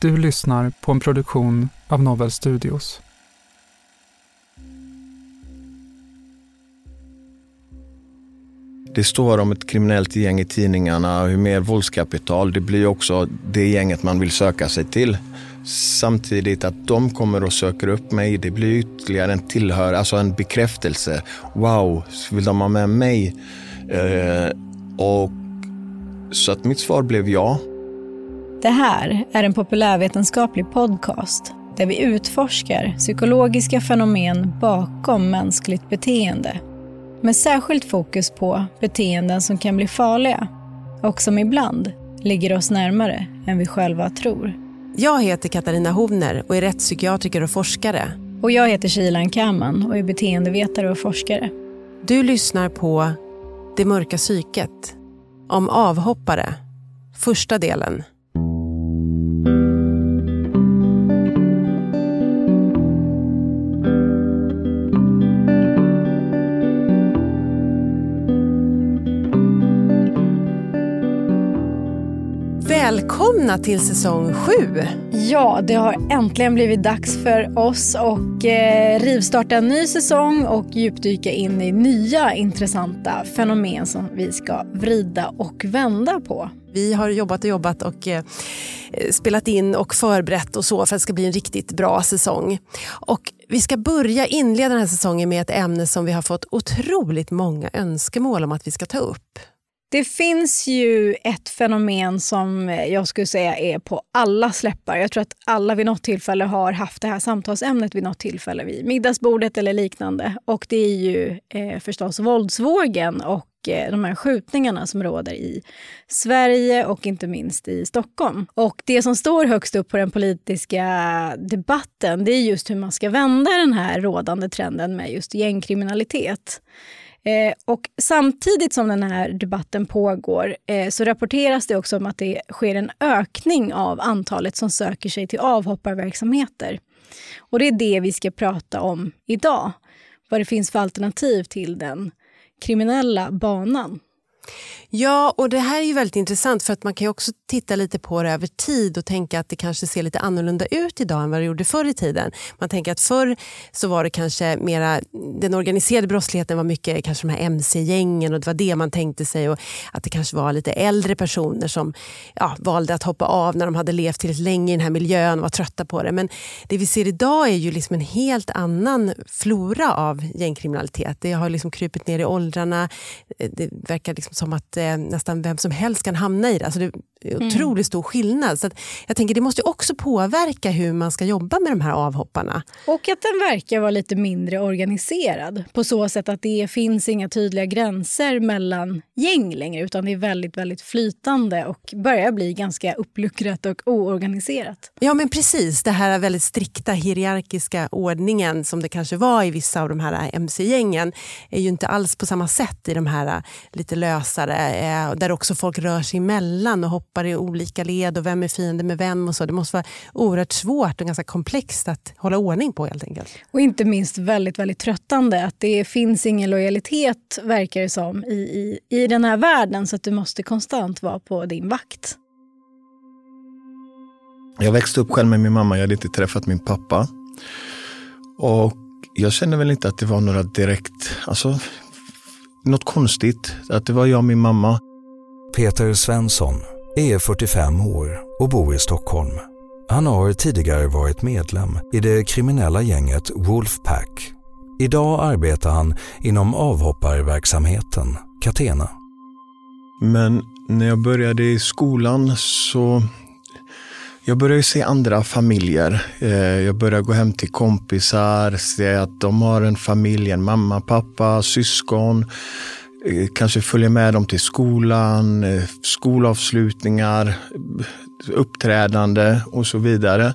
Du lyssnar på en produktion av Novel Studios. Det står om ett kriminellt gäng i tidningarna, hur mer våldskapital, det blir också det gänget man vill söka sig till. Samtidigt att de kommer och söker upp mig, det blir ytterligare en tillhör, alltså en bekräftelse. Wow, vill de ha med mig? Eh, och Så att mitt svar blev ja. Det här är en populärvetenskaplig podcast där vi utforskar psykologiska fenomen bakom mänskligt beteende. Med särskilt fokus på beteenden som kan bli farliga och som ibland ligger oss närmare än vi själva tror. Jag heter Katarina Hovner och är rättspsykiatriker och forskare. Och jag heter Shilan Kaman och är beteendevetare och forskare. Du lyssnar på Det mörka psyket om avhoppare, första delen. Välkomna till säsong sju. Ja, det har äntligen blivit dags för oss att eh, rivstarta en ny säsong och djupdyka in i nya intressanta fenomen som vi ska vrida och vända på. Vi har jobbat och jobbat och eh, spelat in och förberett och så för att det ska bli en riktigt bra säsong. Och vi ska börja inleda den här säsongen med ett ämne som vi har fått otroligt många önskemål om att vi ska ta upp. Det finns ju ett fenomen som jag skulle säga är på alla släppar. Jag tror att alla vid något tillfälle har haft det här samtalsämnet vid något tillfälle vid middagsbordet eller liknande. Och det är ju eh, förstås våldsvågen och Eh, de här skjutningarna som råder i Sverige och inte minst i Stockholm. Och det som står högst upp på den politiska debatten det är just hur man ska vända den här rådande trenden med just gängkriminalitet. Eh, och samtidigt som den här debatten pågår eh, så rapporteras det också om att det sker en ökning av antalet som söker sig till avhopparverksamheter. Och det är det vi ska prata om idag. Vad det finns för alternativ till den kriminella banan. Ja, och det här är ju väldigt intressant för att man kan ju också titta lite på det över tid och tänka att det kanske ser lite annorlunda ut idag än vad det gjorde förr i tiden. Man tänker att förr så var det kanske mera, den organiserade brottsligheten var mycket kanske de här mc-gängen och det var det man tänkte sig och att det kanske var lite äldre personer som ja, valde att hoppa av när de hade levt tillräckligt länge i den här miljön och var trötta på det. Men det vi ser idag är ju liksom en helt annan flora av gängkriminalitet. Det har liksom krupit ner i åldrarna. Det verkar liksom som att eh, nästan vem som helst kan hamna i det. Alltså det otroligt mm. stor skillnad. Så jag tänker Det måste också påverka hur man ska jobba med de här avhopparna. Och att den verkar vara lite mindre organiserad på så sätt att det finns inga tydliga gränser mellan gäng längre utan det är väldigt, väldigt flytande och börjar bli ganska uppluckrat och oorganiserat. Ja men precis, det här väldigt strikta hierarkiska ordningen som det kanske var i vissa av de här mc-gängen är ju inte alls på samma sätt i de här lite lösare eh, där också folk rör sig emellan och hoppar i olika led och vem är fiende med vem och så. Det måste vara oerhört svårt och ganska komplext att hålla ordning på helt enkelt. Och inte minst väldigt, väldigt tröttande. Att det finns ingen lojalitet verkar det som i, i, i den här världen så att du måste konstant vara på din vakt. Jag växte upp själv med min mamma, jag hade inte träffat min pappa. Och jag kände väl inte att det var några direkt, alltså något konstigt. Att det var jag och min mamma. Peter Svensson är 45 år och bor i Stockholm. Han har tidigare varit medlem i det kriminella gänget Wolfpack. Idag arbetar han inom avhopparverksamheten Catena. Men när jag började i skolan så jag började se andra familjer. Eh, jag började gå hem till kompisar, se att de har en familj, en mamma, pappa, syskon. Eh, kanske följer med dem till skolan, eh, skolavslutningar, uppträdande och så vidare.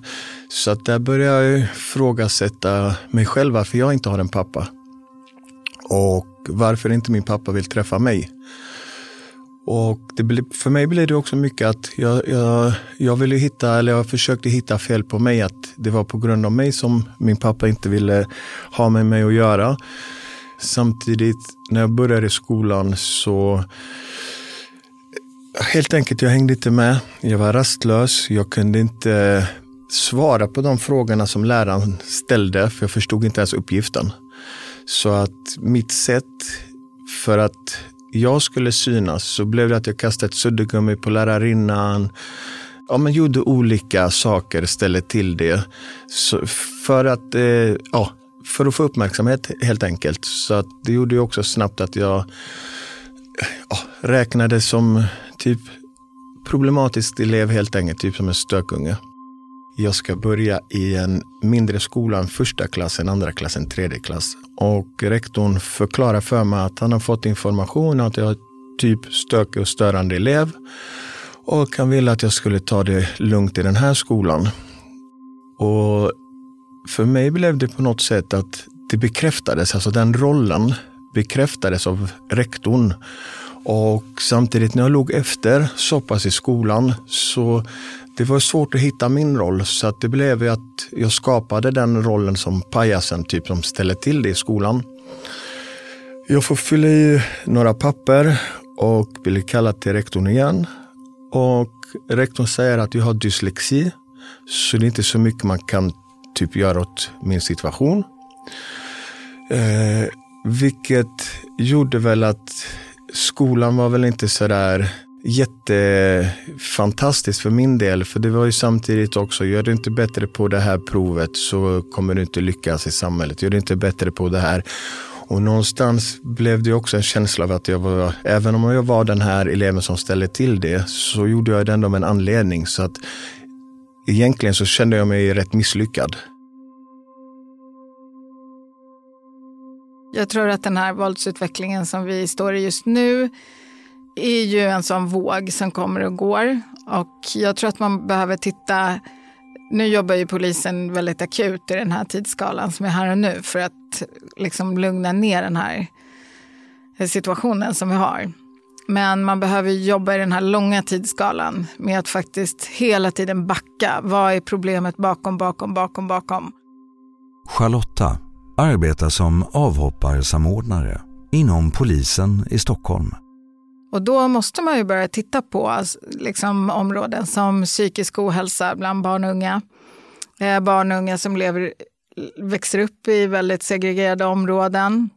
Så att där började jag ifrågasätta mig själv varför jag inte har en pappa. Och varför inte min pappa vill träffa mig. Och det, för mig blir det också mycket att jag, jag, jag ville hitta, eller jag försökte hitta fel på mig. Att det var på grund av mig som min pappa inte ville ha med mig att göra. Samtidigt när jag började i skolan så helt enkelt, jag hängde inte med. Jag var rastlös. Jag kunde inte svara på de frågorna som läraren ställde, för jag förstod inte ens uppgiften. Så att mitt sätt för att jag skulle synas så blev det att jag kastade ett suddgummi på lärarinnan. Ja, men gjorde olika saker, ställde till det. Så för, att, eh, ja, för att få uppmärksamhet helt enkelt. Så att det gjorde ju också snabbt att jag ja, räknades som typ problematisk elev helt enkelt, typ som en stökunge. Jag ska börja i en mindre skola, en första klass, en andra klass, en tredje klass. Och rektorn förklarar för mig att han har fått information att jag är typ stökig och störande elev. Och han ville att jag skulle ta det lugnt i den här skolan. Och för mig blev det på något sätt att det bekräftades, alltså den rollen bekräftades av rektorn. Och samtidigt när jag låg efter så pass i skolan så det var svårt att hitta min roll så att det blev att jag skapade den rollen som pajasen, typ som ställer till det i skolan. Jag får fylla i några papper och blir kallad till rektorn igen. Och rektorn säger att jag har dyslexi, så det är inte så mycket man kan typ göra åt min situation. Eh, vilket gjorde väl att skolan var väl inte sådär jättefantastiskt för min del. För det var ju samtidigt också, gör du inte bättre på det här provet så kommer du inte lyckas i samhället. Gör du inte bättre på det här. Och någonstans blev det också en känsla av att jag var, även om jag var den här eleven som ställde till det, så gjorde jag det ändå med en anledning. Så att egentligen så kände jag mig rätt misslyckad. Jag tror att den här våldsutvecklingen som vi står i just nu är ju en sån våg som kommer och går. Och jag tror att man behöver titta, nu jobbar ju polisen väldigt akut i den här tidsskalan som är här och nu för att liksom lugna ner den här situationen som vi har. Men man behöver jobba i den här långa tidsskalan med att faktiskt hela tiden backa. Vad är problemet bakom, bakom, bakom, bakom? Charlotta arbetar som avhopparsamordnare inom polisen i Stockholm. Och då måste man ju börja titta på liksom, områden som psykisk ohälsa bland barn och unga. Eh, barn och unga som lever, växer upp i väldigt segregerade områden.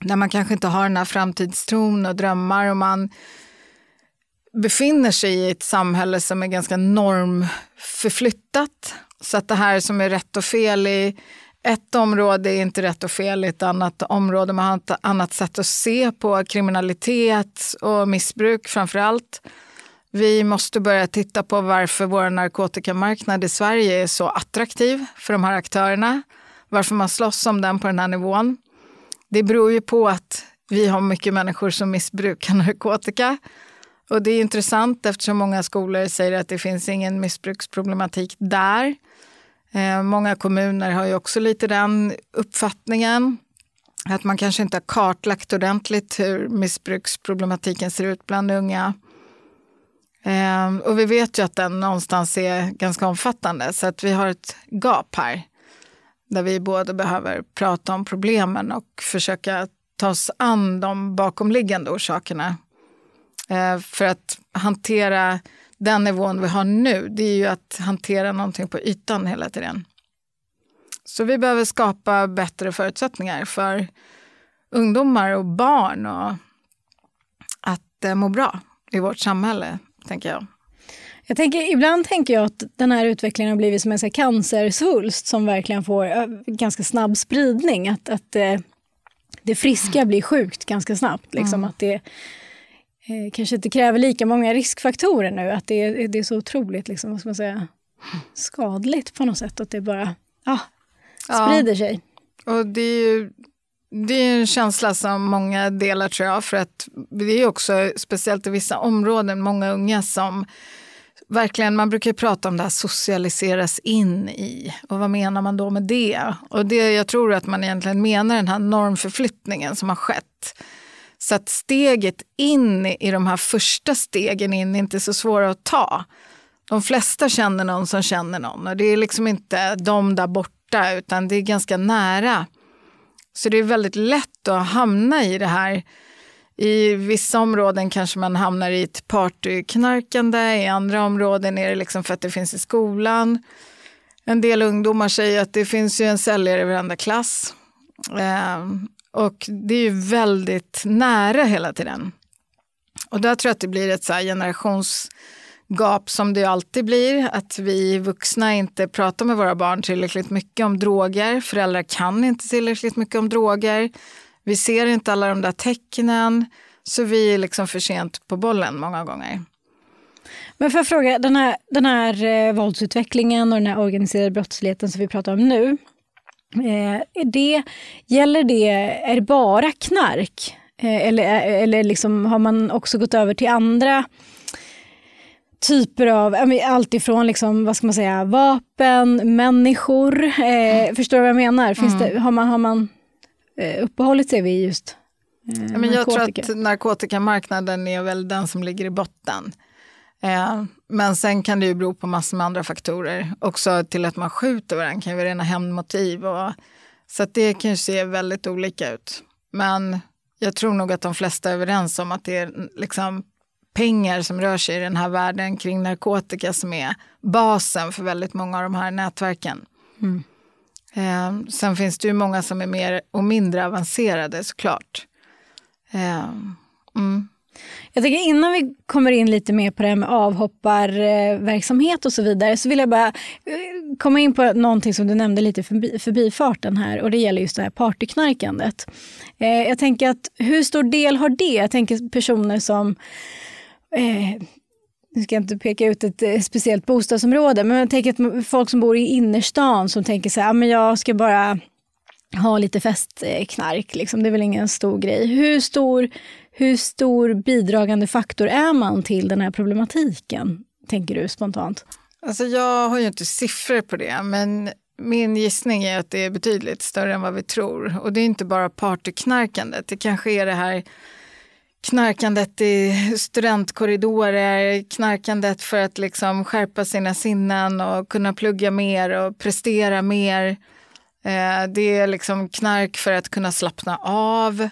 Där man kanske inte har den här framtidstron och drömmar och man befinner sig i ett samhälle som är ganska normförflyttat. Så att det här som är rätt och fel i ett område är inte rätt och fel i ett annat område. Man har ett annat sätt att se på kriminalitet och missbruk framför allt. Vi måste börja titta på varför vår narkotikamarknad i Sverige är så attraktiv för de här aktörerna. Varför man slåss om den på den här nivån. Det beror ju på att vi har mycket människor som missbrukar narkotika. Och det är intressant eftersom många skolor säger att det finns ingen missbruksproblematik där. Eh, många kommuner har ju också lite den uppfattningen. Att man kanske inte har kartlagt ordentligt hur missbruksproblematiken ser ut bland unga. Eh, och vi vet ju att den någonstans är ganska omfattande så att vi har ett gap här. Där vi både behöver prata om problemen och försöka ta oss an de bakomliggande orsakerna. Eh, för att hantera den nivån vi har nu, det är ju att hantera någonting på ytan hela tiden. Så vi behöver skapa bättre förutsättningar för ungdomar och barn och att eh, må bra i vårt samhälle, tänker jag. Jag tänker, ibland tänker jag att den här utvecklingen har blivit som en cancersvulst som verkligen får ganska snabb spridning. Att, att eh, det friska blir sjukt ganska snabbt. Liksom. Mm. Att det, eh, kanske inte kräver lika många riskfaktorer nu. Att det, är, det är så otroligt liksom, vad man säga, skadligt på något sätt. Att det bara ah, sprider ja. sig. Och det är ju det är en känsla som många delar tror jag. För att det är också, speciellt i vissa områden, många unga som verkligen, man brukar prata om det här socialiseras in i. Och vad menar man då med det? Och det jag tror att man egentligen menar den här normförflyttningen som har skett så att steget in i de här första stegen in är inte så svåra att ta. De flesta känner någon som känner någon och det är liksom inte de där borta utan det är ganska nära. Så det är väldigt lätt att hamna i det här. I vissa områden kanske man hamnar i ett partyknarkande, i andra områden är det liksom för att det finns i skolan. En del ungdomar säger att det finns ju en säljare i varenda klass. Eh, och det är ju väldigt nära hela tiden. Och där tror jag att det blir ett så generationsgap som det alltid blir. Att vi vuxna inte pratar med våra barn tillräckligt mycket om droger. Föräldrar kan inte tillräckligt mycket om droger. Vi ser inte alla de där tecknen. Så vi är liksom för sent på bollen många gånger. Men för att fråga, den här, den här eh, våldsutvecklingen och den här organiserade brottsligheten som vi pratar om nu. Eh, det, gäller det, är det bara knark? Eh, eller eller liksom, har man också gått över till andra typer av, allt ifrån liksom, vad ska man säga, vapen, människor. Eh, förstår du vad jag menar? Finns mm. det, har man, har man uppehållit sig vid just eh, men Jag tror att narkotikamarknaden är väl den som ligger i botten. Eh, men sen kan det ju bero på massor med andra faktorer. Också till att man skjuter varandra kan ju vara rena hämndmotiv. Och, så att det kan ju se väldigt olika ut. Men jag tror nog att de flesta är överens om att det är liksom pengar som rör sig i den här världen kring narkotika som är basen för väldigt många av de här nätverken. Mm. Eh, sen finns det ju många som är mer och mindre avancerade såklart. Eh, mm. Jag tänker innan vi kommer in lite mer på det här med avhopparverksamhet och så vidare så vill jag bara eh, komma in på någonting som du nämnde lite förbi, förbifarten här och det gäller just det här partyknarkandet. Eh, jag tänker att hur stor del har det? Jag tänker personer som eh, nu ska jag inte peka ut ett eh, speciellt bostadsområde, men jag tänker att folk som bor i innerstan som tänker så här, ah, men jag ska bara ha lite festknark, liksom. det är väl ingen stor grej. Hur stor hur stor bidragande faktor är man till den här problematiken, tänker du spontant? Alltså jag har ju inte siffror på det, men min gissning är att det är betydligt större än vad vi tror. Och det är inte bara partyknarkandet, det kanske är det här knarkandet i studentkorridorer, knarkandet för att liksom skärpa sina sinnen och kunna plugga mer och prestera mer. Eh, det är liksom knark för att kunna slappna av.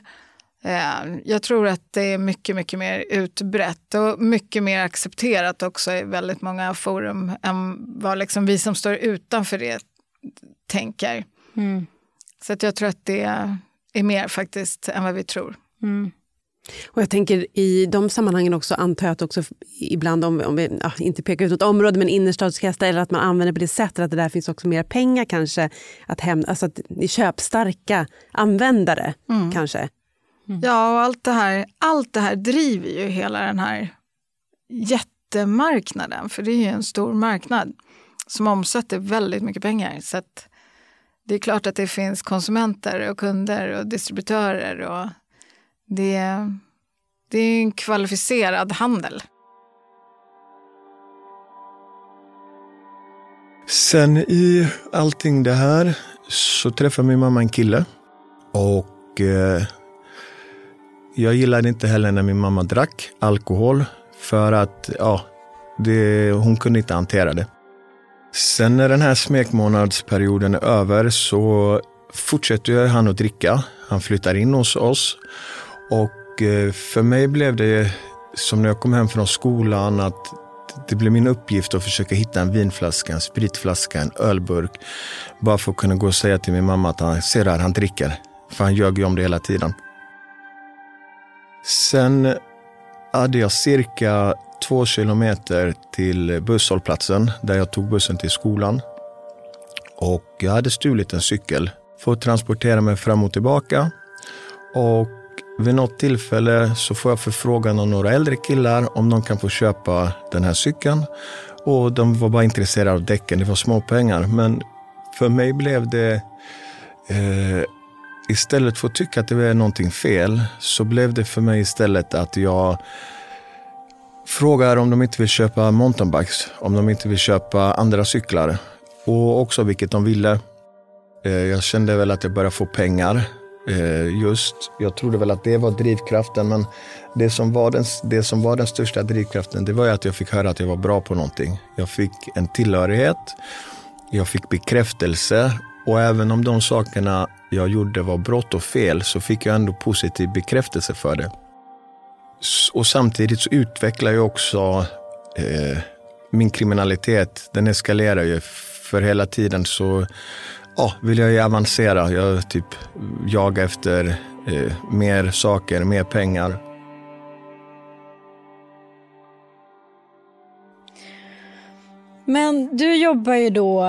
Eh, jag tror att det är mycket, mycket mer utbrett och mycket mer accepterat också i väldigt många forum än vad liksom vi som står utanför det tänker. Mm. Så att jag tror att det är mer faktiskt än vad vi tror. Mm. Och jag tänker i de sammanhangen också antar jag att också ibland, om, om vi ja, inte pekar ut något område, men innerstadskastar eller att man använder på det sättet att det där finns också mer pengar kanske. Att hem, alltså att ni köpstarka användare mm. kanske. Mm. Ja, och allt det, här, allt det här driver ju hela den här jättemarknaden, för det är ju en stor marknad som omsätter väldigt mycket pengar. Så det är klart att det finns konsumenter och kunder och distributörer och det, det är en kvalificerad handel. Sen i allting det här så träffade min mamma en kille. Och eh, jag gillade inte heller när min mamma drack alkohol. För att ja, det, hon kunde inte hantera det. Sen när den här smekmånadsperioden är över så fortsätter han att dricka. Han flyttar in hos oss. Och eh, för mig blev det som när jag kom hem från skolan att det blev min uppgift att försöka hitta en vinflaska, en spritflaska, en ölburk. Bara för att kunna gå och säga till min mamma att han ser där, han dricker. För han ljög ju om det hela tiden. Sen hade jag cirka två kilometer till busshållplatsen där jag tog bussen till skolan. Och jag hade stulit en cykel för att transportera mig fram och tillbaka. Och vid något tillfälle så får jag förfrågan av några äldre killar om de kan få köpa den här cykeln. Och de var bara intresserade av däcken, det var småpengar. Men för mig blev det, eh, istället för att tycka att det var någonting fel, så blev det för mig istället att jag frågar om de inte vill köpa mountainbikes, om de inte vill köpa andra cyklar. Och också vilket de ville. Eh, jag kände väl att jag började få pengar Eh, just, jag trodde väl att det var drivkraften, men det som, var den, det som var den största drivkraften, det var ju att jag fick höra att jag var bra på någonting. Jag fick en tillhörighet, jag fick bekräftelse och även om de sakerna jag gjorde var brott och fel så fick jag ändå positiv bekräftelse för det. Och samtidigt så utvecklar jag också eh, min kriminalitet. Den eskalerar ju, för hela tiden så oh, vill jag ju avancera. Jag typ jagar efter eh, mer saker, mer pengar. Men du jobbar ju då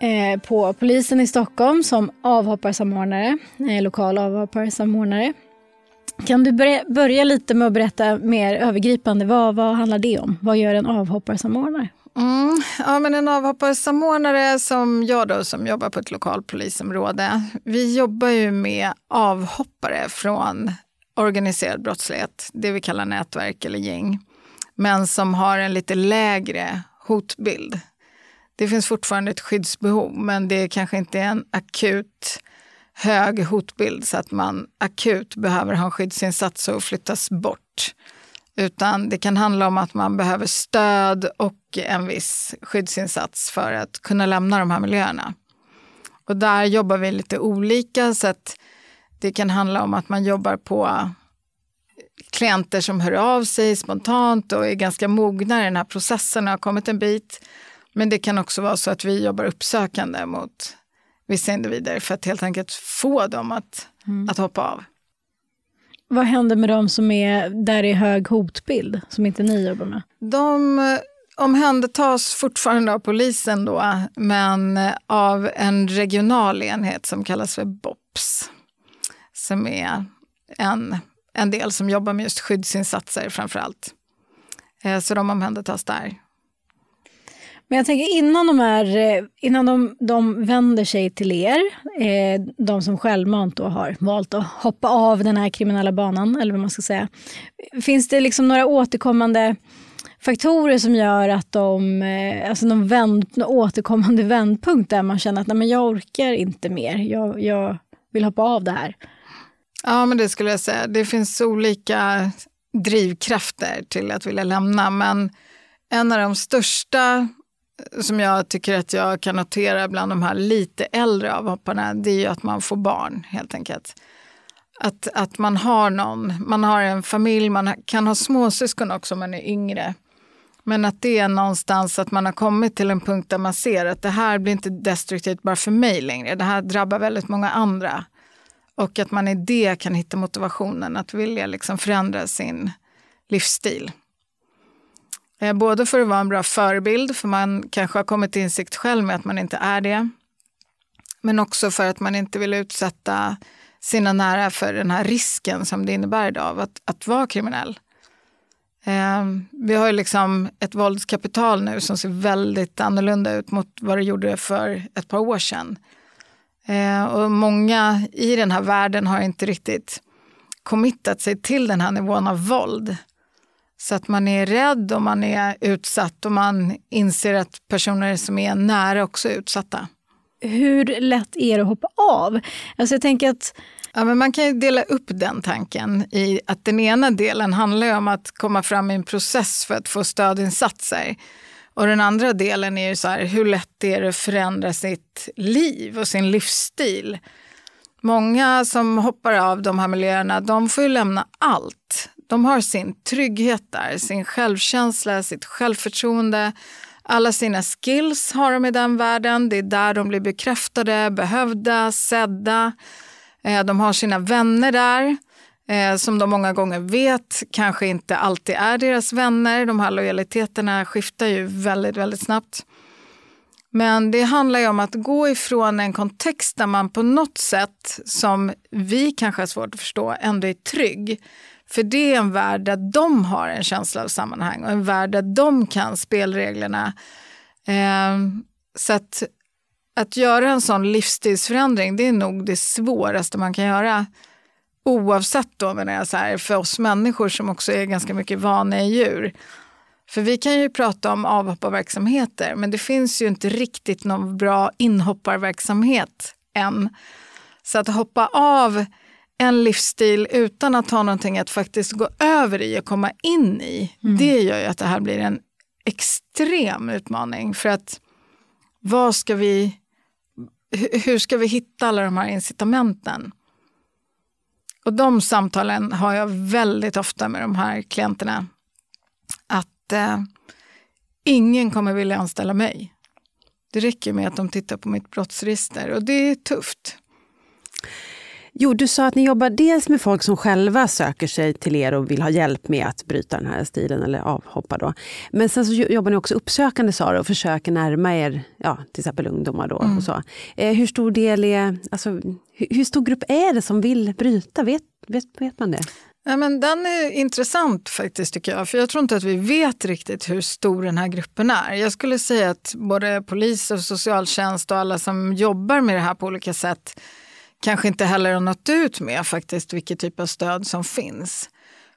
eh, på polisen i Stockholm som avhopparsamordnare, eh, lokal avhopparsamordnare. Kan du börja, börja lite med att berätta mer övergripande, vad, vad handlar det om? Vad gör en avhopparsamordnare? Mm, ja, men en avhopparsamordnare som jag då, som jobbar på ett lokalpolisområde, vi jobbar ju med avhoppare från organiserad brottslighet, det vi kallar nätverk eller gäng, men som har en lite lägre hotbild. Det finns fortfarande ett skyddsbehov, men det kanske inte är en akut hög hotbild så att man akut behöver ha en skyddsinsats och flyttas bort. Utan det kan handla om att man behöver stöd och en viss skyddsinsats för att kunna lämna de här miljöerna. Och där jobbar vi lite olika så att det kan handla om att man jobbar på klienter som hör av sig spontant och är ganska mogna i den här processen och har kommit en bit. Men det kan också vara så att vi jobbar uppsökande mot vissa individer för att helt enkelt få dem att, mm. att hoppa av. Vad händer med de som är där i hög hotbild, som inte ni jobbar med? De eh, omhändertas fortfarande av polisen då, men eh, av en regional enhet som kallas för BOPS. Som är en, en del som jobbar med just skyddsinsatser framför allt. Eh, så de omhändertas där. Men jag tänker innan de, är, eh, innan de, de vänder sig till er, eh, de som självmant då har valt att hoppa av den här kriminella banan, eller vad man ska säga. Finns det liksom några återkommande faktorer som gör att de, eh, alltså någon, vänd, någon återkommande vändpunkt där man känner att nej, men jag orkar inte mer, jag, jag vill hoppa av det här? Ja, men det skulle jag säga. Det finns olika drivkrafter till att vilja lämna, men en av de största som jag tycker att jag kan notera bland de här lite äldre avhopparna, det är ju att man får barn helt enkelt. Att, att man har någon, man har en familj, man kan ha småsyskon också om man är yngre. Men att det är någonstans att man har kommit till en punkt där man ser att det här blir inte destruktivt bara för mig längre. Det här drabbar väldigt många andra. Och att man i det kan hitta motivationen att vilja liksom förändra sin livsstil. Eh, både för att vara en bra förebild, för man kanske har kommit till insikt själv med att man inte är det. Men också för att man inte vill utsätta sina nära för den här risken som det innebär idag att, att vara kriminell. Eh, vi har ju liksom ett våldskapital nu som ser väldigt annorlunda ut mot vad det gjorde för ett par år sedan. Eh, och många i den här världen har inte riktigt committat sig till den här nivån av våld. Så att man är rädd och man är utsatt och man inser att personer som är nära också är utsatta. Hur lätt är det att hoppa av? Alltså jag tänker att Ja, men man kan ju dela upp den tanken i att den ena delen handlar om att komma fram i en process för att få stödinsatser. Och den andra delen är ju så här, hur lätt är det att förändra sitt liv och sin livsstil? Många som hoppar av de här miljöerna, de får ju lämna allt. De har sin trygghet där, sin självkänsla, sitt självförtroende. Alla sina skills har de i den världen. Det är där de blir bekräftade, behövda, sedda. Eh, de har sina vänner där eh, som de många gånger vet kanske inte alltid är deras vänner. De här lojaliteterna skiftar ju väldigt, väldigt snabbt. Men det handlar ju om att gå ifrån en kontext där man på något sätt, som vi kanske har svårt att förstå, ändå är trygg. För det är en värld där de har en känsla av sammanhang och en värld där de kan spelreglerna. Eh, så att, att göra en sån livsstilsförändring, det är nog det svåraste man kan göra. Oavsett då, menar jag, så här, för oss människor som också är ganska mycket vana i djur. För vi kan ju prata om avhopparverksamheter, men det finns ju inte riktigt någon bra inhopparverksamhet än. Så att hoppa av en livsstil utan att ha någonting att faktiskt gå över i och komma in i, mm. det gör ju att det här blir en extrem utmaning. För att vad ska vi, hur ska vi hitta alla de här incitamenten? Och de samtalen har jag väldigt ofta med de här klienterna. Att eh, ingen kommer vilja anställa mig. Det räcker med att de tittar på mitt brottsregister och det är tufft. Jo, du sa att ni jobbar dels med folk som själva söker sig till er och vill ha hjälp med att bryta den här stilen eller avhoppa. Då. Men sen så jobbar ni också uppsökande sa du, och försöker närma er ja, till exempel ungdomar. Då, mm. och så. Eh, hur stor del är, alltså, hur, hur, stor grupp är det som vill bryta? Vet, vet, vet man det? Ja, men den är intressant faktiskt tycker jag, för jag tror inte att vi vet riktigt hur stor den här gruppen är. Jag skulle säga att både polis och socialtjänst och alla som jobbar med det här på olika sätt kanske inte heller har nått ut med faktiskt vilket typ av stöd som finns.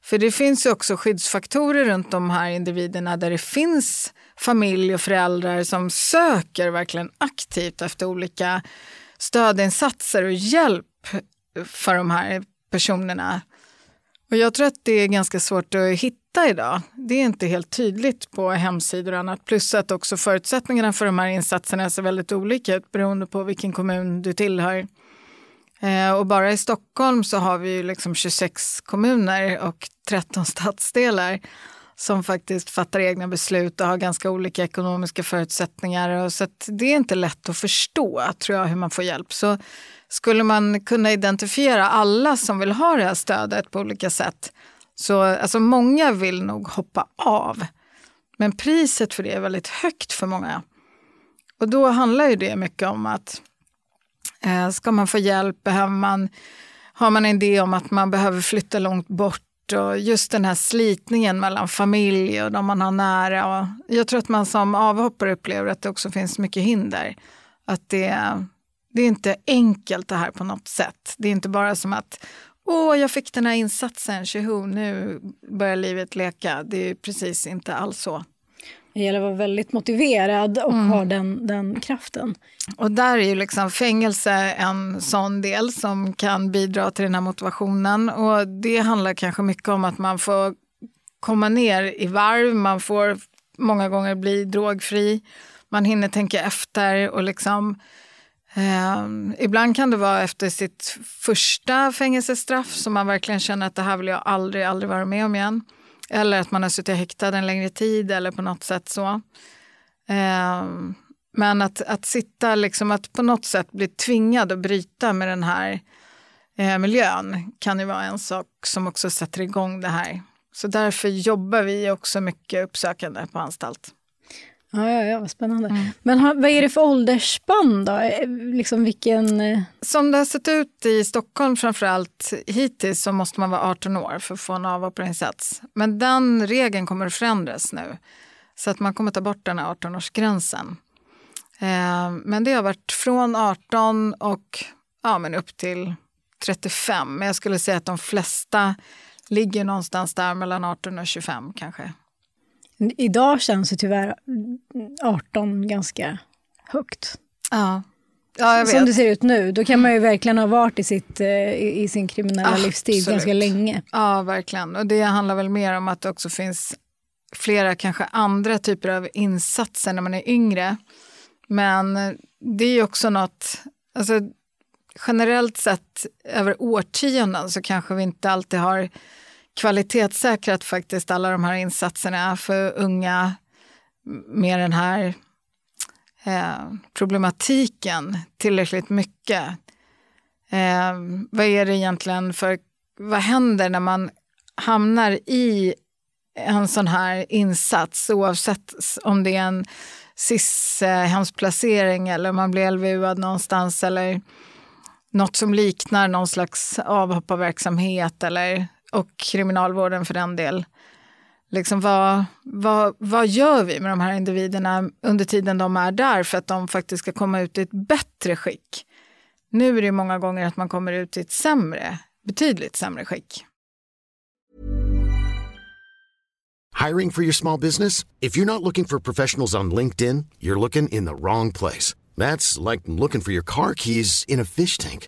För det finns ju också skyddsfaktorer runt de här individerna där det finns familj och föräldrar som söker verkligen aktivt efter olika stödinsatser och hjälp för de här personerna. Och jag tror att det är ganska svårt att hitta idag. Det är inte helt tydligt på hemsidor och annat. Plus att också förutsättningarna för de här insatserna ser väldigt olika ut beroende på vilken kommun du tillhör. Eh, och bara i Stockholm så har vi liksom 26 kommuner och 13 stadsdelar som faktiskt fattar egna beslut och har ganska olika ekonomiska förutsättningar. Och så det är inte lätt att förstå tror jag hur man får hjälp. Så skulle man kunna identifiera alla som vill ha det här stödet på olika sätt så alltså många vill nog hoppa av. Men priset för det är väldigt högt för många. Och då handlar ju det mycket om att Eh, ska man få hjälp? Behöver man, har man en idé om att man behöver flytta långt bort? Och just den här slitningen mellan familj och de man har nära. Och jag tror att man som avhoppare upplever att det också finns mycket hinder. Att det, det är inte enkelt det här på något sätt. Det är inte bara som att Åh, jag fick den här insatsen, tjoho, nu börjar livet leka. Det är precis inte alls så. Det gäller att vara väldigt motiverad och mm. ha den, den kraften. Och där är ju liksom fängelse en sån del som kan bidra till den här motivationen. Och det handlar kanske mycket om att man får komma ner i varv, man får många gånger bli drogfri, man hinner tänka efter och liksom Eh, ibland kan det vara efter sitt första fängelsestraff som man verkligen känner att det här vill jag aldrig, aldrig vara med om igen. Eller att man har suttit häktad en längre tid eller på något sätt så. Eh, men att, att sitta, liksom, att på något sätt bli tvingad att bryta med den här eh, miljön kan ju vara en sak som också sätter igång det här. Så därför jobbar vi också mycket uppsökande på anstalt. Ja, ja, ja vad spännande. Mm. Men ha, vad är det för åldersspann då? Eh, liksom vilken... Eh, som det har sett ut i Stockholm framförallt hittills så måste man vara 18 år för att få en avhopparinsats. Men den regeln kommer att förändras nu. Så att man kommer ta bort den här 18-årsgränsen. Eh, men det har varit från 18 och ja, men upp till 35. Men jag skulle säga att de flesta ligger någonstans där mellan 18 och 25 kanske. Idag känns det tyvärr 18 ganska högt. Ja. Ja. Som det ser ut nu, då kan man ju verkligen ha varit i, sitt, eh, i sin kriminella Absolut. livsstil ganska länge. Ja, verkligen. Och det handlar väl mer om att det också finns flera kanske andra typer av insatser när man är yngre. Men det är ju också något, alltså, generellt sett över årtionden så kanske vi inte alltid har kvalitetssäkrat faktiskt alla de här insatserna för unga med den här eh, problematiken tillräckligt mycket. Eh, vad är det egentligen för, vad händer när man hamnar i en sån här insats oavsett om det är en SIS-hemsplacering eller om man blir LVU någonstans eller något som liknar någon slags avhopparverksamhet eller, och kriminalvården för den del. Liksom vad, vad, vad gör vi med de här individerna under tiden de är där för att de faktiskt ska komma ut i ett bättre skick? Nu är det många gånger att man kommer ut i ett sämre, betydligt sämre skick. Hiring for your small business? If you're not looking for professionals on LinkedIn, you're looking in the wrong place. That's like looking for your car keys in a fish tank.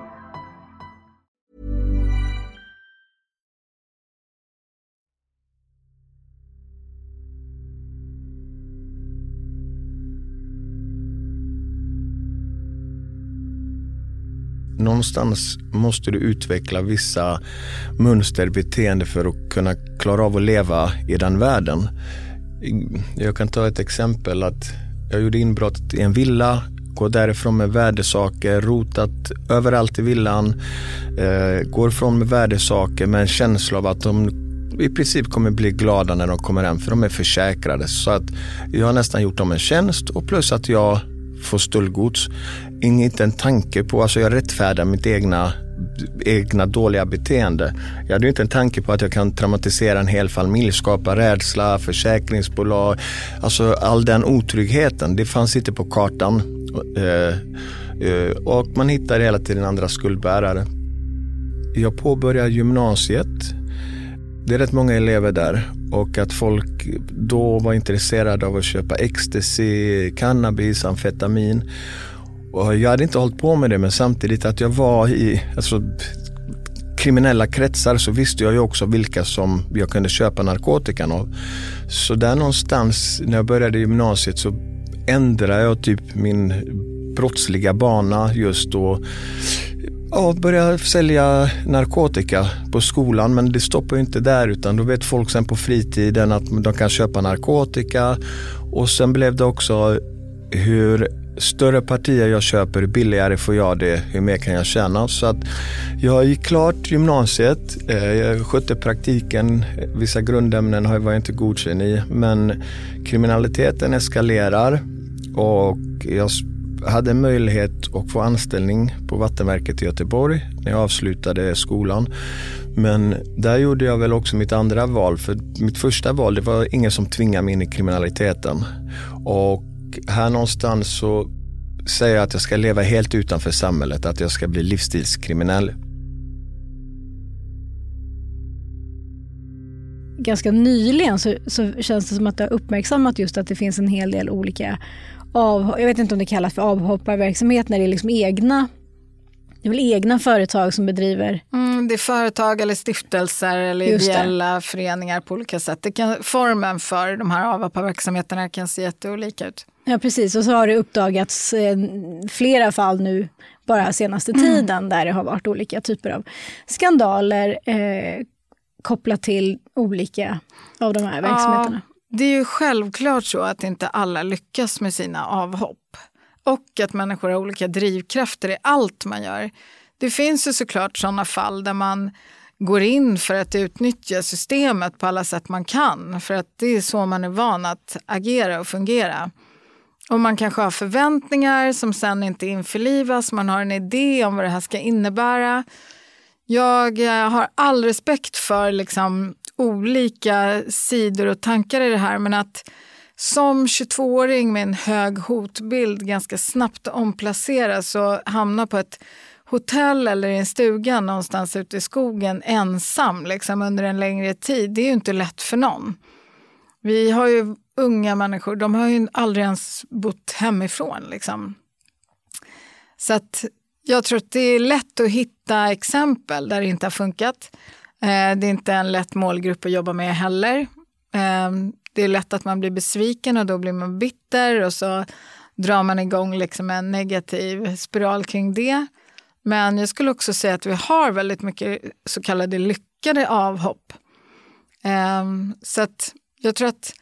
Någonstans måste du utveckla vissa mönster, beteende för att kunna klara av att leva i den världen. Jag kan ta ett exempel att jag gjorde inbrott i en villa, går därifrån med värdesaker, rotat överallt i villan, eh, går ifrån med värdesaker med en känsla av att de i princip kommer bli glada när de kommer hem för de är försäkrade. Så att jag har nästan gjort dem en tjänst och plus att jag får stöldgods. Inte en tanke på, alltså jag rättfärdar mitt egna egna dåliga beteende. Jag hade inte en tanke på att jag kan traumatisera en hel familj, skapa rädsla, försäkringsbolag. Alltså all den otryggheten, det fanns inte på kartan. Eh, eh, och man hittar hela tiden andra skuldbärare. Jag påbörjade gymnasiet. Det är rätt många elever där och att folk då var intresserade av att köpa ecstasy, cannabis, amfetamin. Och jag hade inte hållit på med det men samtidigt att jag var i alltså, kriminella kretsar så visste jag ju också vilka som jag kunde köpa narkotikan av. Så där någonstans när jag började gymnasiet så ändrade jag typ min brottsliga bana just då ja, börja sälja narkotika på skolan men det stoppar ju inte där utan då vet folk sen på fritiden att de kan köpa narkotika och sen blev det också hur större partier jag köper, billigare får jag det, hur mer kan jag tjäna? Så att jag gick klart gymnasiet, eh, jag skötte praktiken, vissa grundämnen var jag inte godkänd i, men kriminaliteten eskalerar och jag hade möjlighet att få anställning på Vattenverket i Göteborg när jag avslutade skolan. Men där gjorde jag väl också mitt andra val, för mitt första val det var ingen som tvingade mig in i kriminaliteten. Och här någonstans så säger jag att jag ska leva helt utanför samhället, att jag ska bli livsstilskriminell. Ganska nyligen så, så känns det som att det har uppmärksammat just att det finns en hel del olika av, jag vet inte om det kallas för avhopparverksamhet när det är liksom egna det är väl egna företag som bedriver? Mm, det är företag eller stiftelser eller ideella föreningar på olika sätt. Det kan, formen för de här avhopparverksamheterna kan se jätteolika ut. Ja precis och så har det uppdagats eh, flera fall nu bara senaste mm. tiden där det har varit olika typer av skandaler eh, kopplat till olika av de här verksamheterna. Ja, det är ju självklart så att inte alla lyckas med sina avhopp. Och att människor har olika drivkrafter i allt man gör. Det finns ju såklart sådana fall där man går in för att utnyttja systemet på alla sätt man kan. För att det är så man är van att agera och fungera. Och man kanske har förväntningar som sen inte införlivas. Man har en idé om vad det här ska innebära. Jag eh, har all respekt för liksom olika sidor och tankar i det här men att som 22-åring med en hög hotbild ganska snabbt omplaceras och hamna på ett hotell eller i en stuga någonstans ute i skogen ensam liksom under en längre tid, det är ju inte lätt för någon. Vi har ju unga människor, de har ju aldrig ens bott hemifrån. Liksom. Så att jag tror att det är lätt att hitta exempel där det inte har funkat. Eh, det är inte en lätt målgrupp att jobba med heller. Ehm, det är lätt att man blir besviken och då blir man bitter och så drar man igång liksom en negativ spiral kring det. Men jag skulle också säga att vi har väldigt mycket så kallade lyckade avhopp. Ehm, så att jag tror att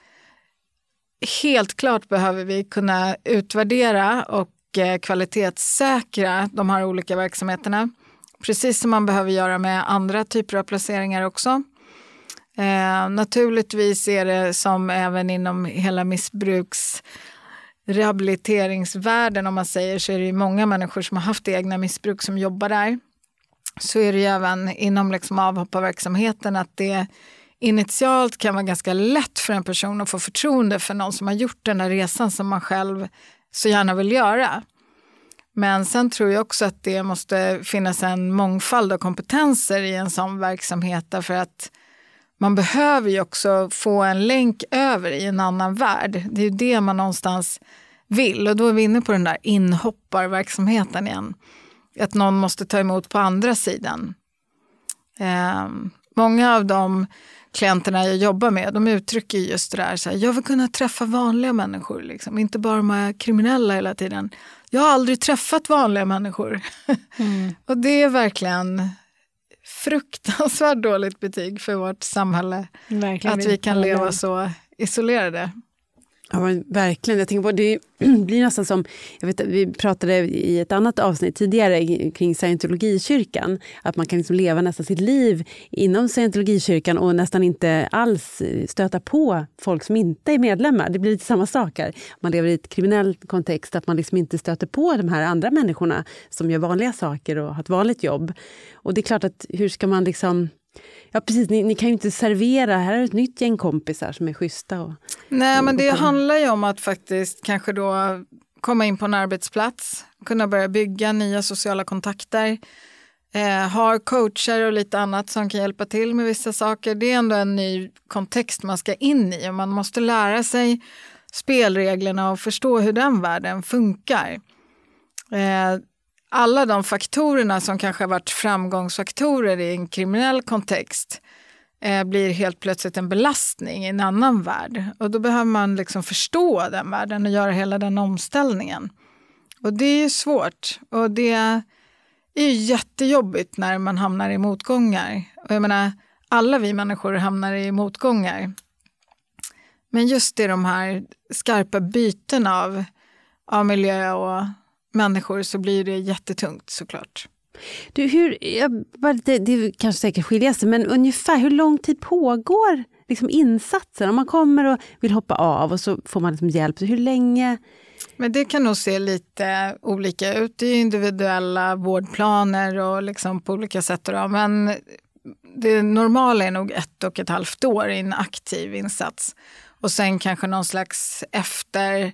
helt klart behöver vi kunna utvärdera och eh, kvalitetssäkra de här olika verksamheterna. Precis som man behöver göra med andra typer av placeringar också. Eh, naturligtvis är det som även inom hela missbruks rehabiliteringsvärlden om man säger så är det ju många människor som har haft egna missbruk som jobbar där. Så är det ju även inom liksom avhopparverksamheten att det initialt kan vara ganska lätt för en person att få förtroende för någon som har gjort den där resan som man själv så gärna vill göra. Men sen tror jag också att det måste finnas en mångfald av kompetenser i en sån verksamhet därför att man behöver ju också få en länk över i en annan värld. Det är ju det man någonstans vill. Och då är vi inne på den där inhopparverksamheten igen. Att någon måste ta emot på andra sidan. Eh, många av de klienterna jag jobbar med, de uttrycker just det där, så här, jag vill kunna träffa vanliga människor, liksom. inte bara de här kriminella hela tiden. Jag har aldrig träffat vanliga människor. Mm. och det är verkligen fruktansvärt dåligt betyg för vårt samhälle. Verkligen. Att vi kan leva så isolerade. Ja, verkligen. Jag tänker på, det blir nästan som, jag vet, vi pratade i ett annat avsnitt tidigare kring scientologikyrkan, att man kan liksom leva nästan sitt liv inom scientologikyrkan och nästan inte alls stöta på folk som inte är medlemmar. Det blir lite samma sak här. Man lever i ett kriminell kontext, att man liksom inte stöter på de här andra människorna som gör vanliga saker och har ett vanligt jobb. Och det är klart att hur ska man liksom Ja precis, ni, ni, kan ju inte servera, här är ett nytt gäng kompisar som är schyssta. Och, Nej men det handlar ju om att faktiskt kanske då komma in på en arbetsplats, kunna börja bygga nya sociala kontakter. Eh, har coacher och lite annat som kan hjälpa till med vissa saker. Det är ändå en ny kontext man ska in i och man måste lära sig spelreglerna och förstå hur den världen funkar. Eh, alla de faktorerna som kanske har varit framgångsfaktorer i en kriminell kontext eh, blir helt plötsligt en belastning i en annan värld. Och då behöver man liksom förstå den världen och göra hela den omställningen. Och det är svårt och det är jättejobbigt när man hamnar i motgångar. Och jag menar, alla vi människor hamnar i motgångar. Men just i de här skarpa byten av, av miljö och människor så blir det jättetungt såklart. Du, hur, det, det kanske säkert skiljer sig, men ungefär hur lång tid pågår liksom insatsen? Om man kommer och vill hoppa av och så får man liksom hjälp, hur länge? Men det kan nog se lite olika ut. Det är individuella vårdplaner och liksom på olika sätt. Då. Men det normala är nog ett och ett halvt år i en aktiv insats. Och sen kanske någon slags efter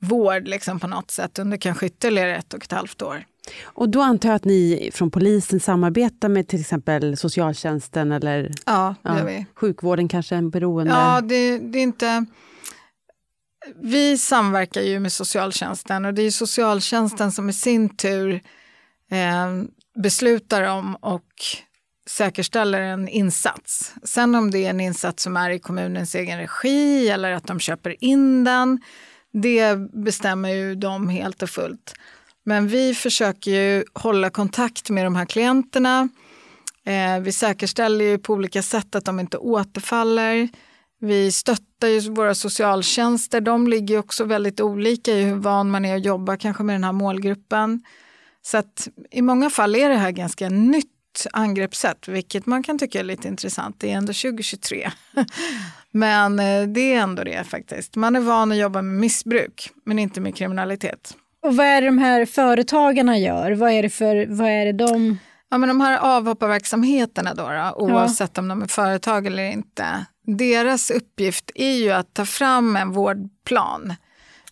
vård liksom på något sätt under kanske ytterligare ett och ett halvt år. Och då antar jag att ni från polisen samarbetar med till exempel socialtjänsten eller ja, ja, sjukvården kanske, en beroende? Ja, det, det, är inte... Vi samverkar ju med socialtjänsten och det är socialtjänsten som i sin tur eh, beslutar om och säkerställer en insats. Sen om det är en insats som är i kommunens egen regi eller att de köper in den, det bestämmer ju de helt och fullt. Men vi försöker ju hålla kontakt med de här klienterna. Eh, vi säkerställer ju på olika sätt att de inte återfaller. Vi stöttar ju våra socialtjänster. De ligger också väldigt olika i hur van man är att jobba kanske med den här målgruppen. Så att i många fall är det här ganska nytt angreppssätt, vilket man kan tycka är lite intressant. Det är ändå 2023. men eh, det är ändå det faktiskt. Man är van att jobba med missbruk, men inte med kriminalitet. Och vad är det de här företagarna gör? Vad är det för, vad är det de... Ja, men de här avhopparverksamheterna då, då oavsett ja. om de är företag eller inte. Deras uppgift är ju att ta fram en vårdplan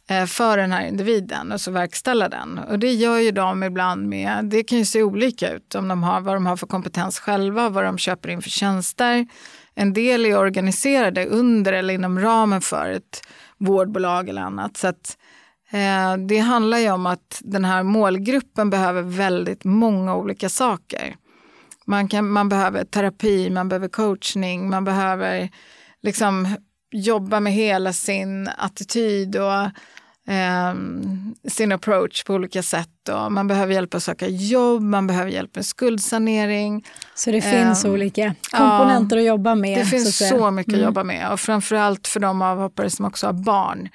Eh, för den här individen och så verkställa den. Och det gör ju de ibland med, det kan ju se olika ut om de har, vad de har för kompetens själva, vad de köper in för tjänster. En del är organiserade under eller inom ramen för ett vårdbolag eller annat. Så att, eh, det handlar ju om att den här målgruppen behöver väldigt många olika saker. Man, kan, man behöver terapi, man behöver coachning, man behöver liksom jobba med hela sin attityd och eh, sin approach på olika sätt. Och man behöver hjälp att söka jobb, man behöver hjälp med skuldsanering. Så det finns eh, olika komponenter ja, att jobba med? Det finns så, så mycket mm. att jobba med och framförallt för de avhoppare som också har barn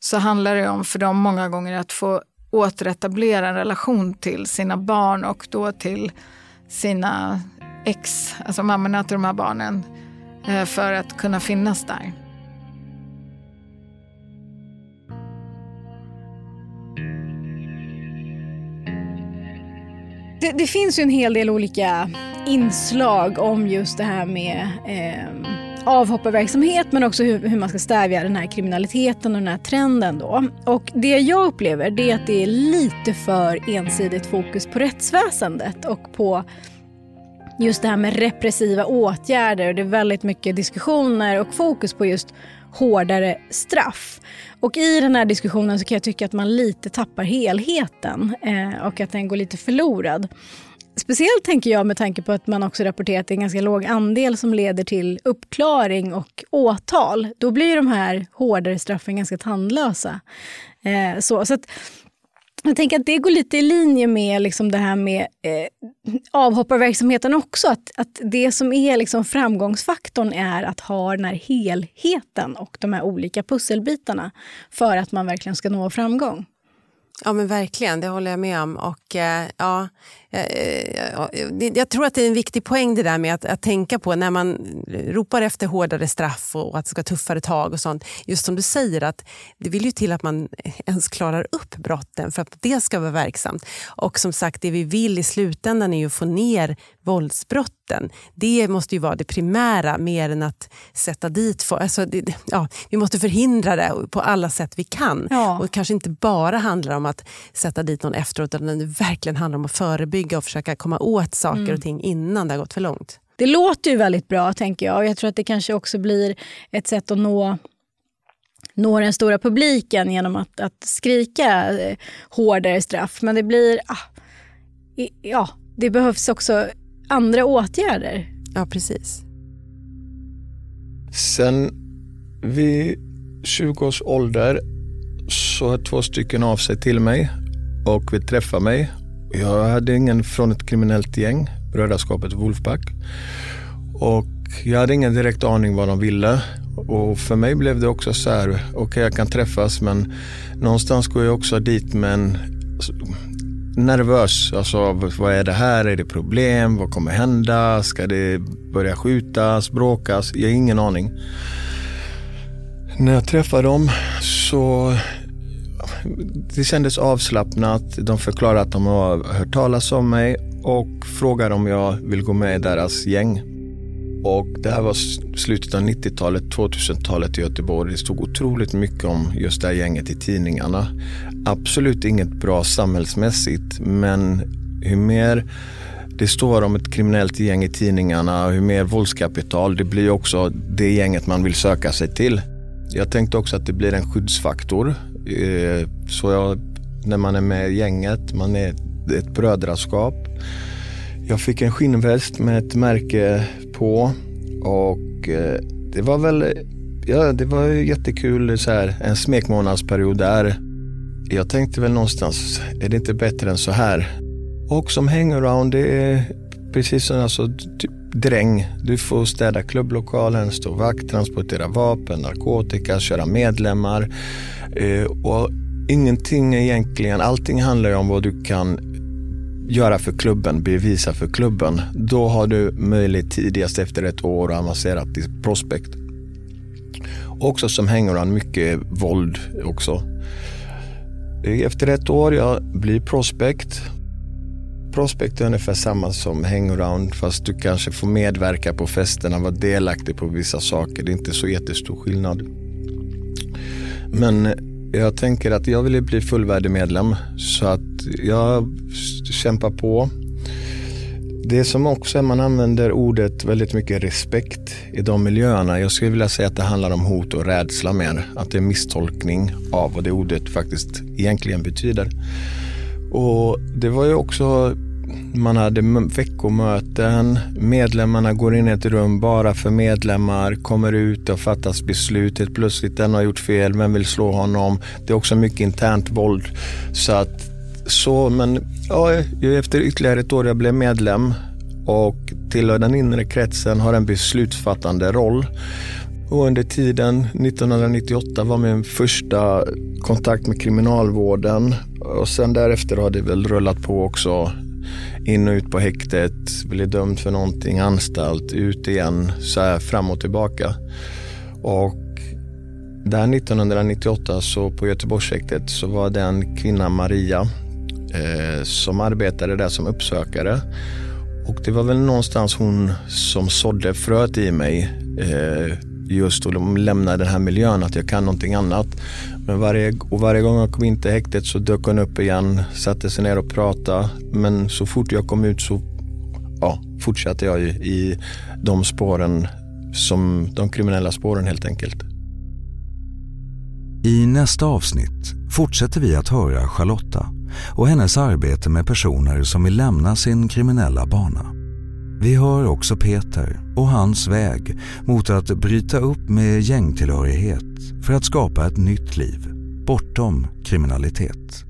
så handlar det om för dem många gånger att få återetablera en relation till sina barn och då till sina ex, alltså mammorna till de här barnen, eh, för att kunna finnas där. Det, det, finns ju en hel del olika inslag om just det här med eh, avhopparverksamhet men också hur, hur, man ska stävja den här kriminaliteten och den här trenden. Då. Och det jag upplever det är att det är lite för ensidigt fokus på rättsväsendet och på just det här med repressiva åtgärder. Det är väldigt mycket diskussioner och fokus på just hårdare straff. Och i den här diskussionen så kan jag tycka att man lite tappar helheten eh, och att den går lite förlorad. Speciellt tänker jag med tanke på att man också rapporterat att det är en ganska låg andel som leder till uppklaring och åtal. Då blir de här hårdare straffen ganska tandlösa. Eh, så, så att, jag tänker att det går lite i linje med liksom det här med eh, avhopparverksamheten också. Att, att det som är liksom framgångsfaktorn är att ha den här helheten och de här olika pusselbitarna för att man verkligen ska nå framgång. Ja men verkligen, det håller jag med om. Och, eh, ja, eh, jag tror att det är en viktig poäng det där med att, att, tänka på när man ropar efter hårdare straff och att det ska vara tuffare tag och sånt. Just som du säger, att det vill ju till att man ens klarar upp brotten för att det ska vara verksamt. Och som sagt, det vi vill i slutändan är ju att få ner våldsbrotten. Det måste ju vara det primära mer än att sätta dit folk. Alltså, ja, vi måste förhindra det på alla sätt vi kan. Ja. Och det kanske inte bara handlar om att sätta dit någon efteråt utan det verkligen handlar om att förebygga och försöka komma åt saker mm. och ting innan det har gått för långt. Det låter ju väldigt bra tänker jag och jag tror att det kanske också blir ett sätt att nå nå den stora publiken genom att, att skrika eh, hårdare straff. Men det blir, ah, ja, det behövs också andra åtgärder. Ja, precis. Sen vid 20 års ålder så hör två stycken av sig till mig och vill träffa mig. Jag hade ingen från ett kriminellt gäng, Brödraskapet Wolfpack. Och jag hade ingen direkt aning vad de ville. Och för mig blev det också så här, okej okay, jag kan träffas men någonstans går jag också dit med en nervös. Alltså vad är det här? Är det problem? Vad kommer hända? Ska det börja skjutas, bråkas? Jag har ingen aning. När jag träffade dem så det kändes avslappnat. De förklarade att de har hört talas om mig och frågar om jag vill gå med i deras gäng. Och det här var slutet av 90-talet, 2000-talet i Göteborg. Det stod otroligt mycket om just det här gänget i tidningarna. Absolut inget bra samhällsmässigt, men hur mer det står om ett kriminellt gäng i tidningarna, hur mer våldskapital, det blir också det gänget man vill söka sig till. Jag tänkte också att det blir en skyddsfaktor. Eh, så jag, när man är med i gänget, man är ett brödraskap. Jag fick en skinnväst med ett märke på och eh, det var väl ja, det var jättekul så här, en smekmånadsperiod där. Jag tänkte väl någonstans, är det inte bättre än så här? Och som hangaround, det är precis som alltså, typ dräng. Du får städa klubblokalen, stå vakt, transportera vapen, narkotika, köra medlemmar. Eh, och ingenting egentligen, allting handlar ju om vad du kan göra för klubben, bevisa för klubben. Då har du möjlighet tidigast efter ett år att avancera till prospect. Också som hangaround, mycket våld också. Eh, efter ett år, jag blir prospect. Prospect är ungefär samma som hangaround fast du kanske får medverka på festerna, vara delaktig på vissa saker. Det är inte så jättestor skillnad. Men jag tänker att jag vill bli fullvärdig medlem så att jag kämpar på. Det som också är, man använder ordet väldigt mycket respekt i de miljöerna. Jag skulle vilja säga att det handlar om hot och rädsla mer. Att det är misstolkning av vad det ordet faktiskt egentligen betyder. Och det var ju också, man hade veckomöten, medlemmarna går in i ett rum bara för medlemmar, kommer ut och fattas beslut. Helt plötsligt, den har gjort fel, vem vill slå honom? Det är också mycket internt våld. Så att så, men ja, efter ytterligare ett år jag blev medlem och tillhör den inre kretsen har en beslutsfattande roll. Och under tiden 1998 var min första kontakt med kriminalvården och sen därefter har det väl rullat på också. In och ut på häktet, blir dömd för någonting, anstalt, ut igen, så här fram och tillbaka. Och där 1998 så på Göteborgshäktet så var det en kvinna, Maria, eh, som arbetade där som uppsökare. Och det var väl någonstans hon som sådde fröet i mig eh, just att lämna den här miljön, att jag kan någonting annat. Men varje, och varje gång jag kom in till häktet så dök hon upp igen, satte sig ner och pratade. Men så fort jag kom ut så ja, fortsatte jag i, i de spåren, som de kriminella spåren helt enkelt. I nästa avsnitt fortsätter vi att höra Charlotta och hennes arbete med personer som vill lämna sin kriminella bana. Vi hör också Peter och hans väg mot att bryta upp med gängtillhörighet för att skapa ett nytt liv bortom kriminalitet.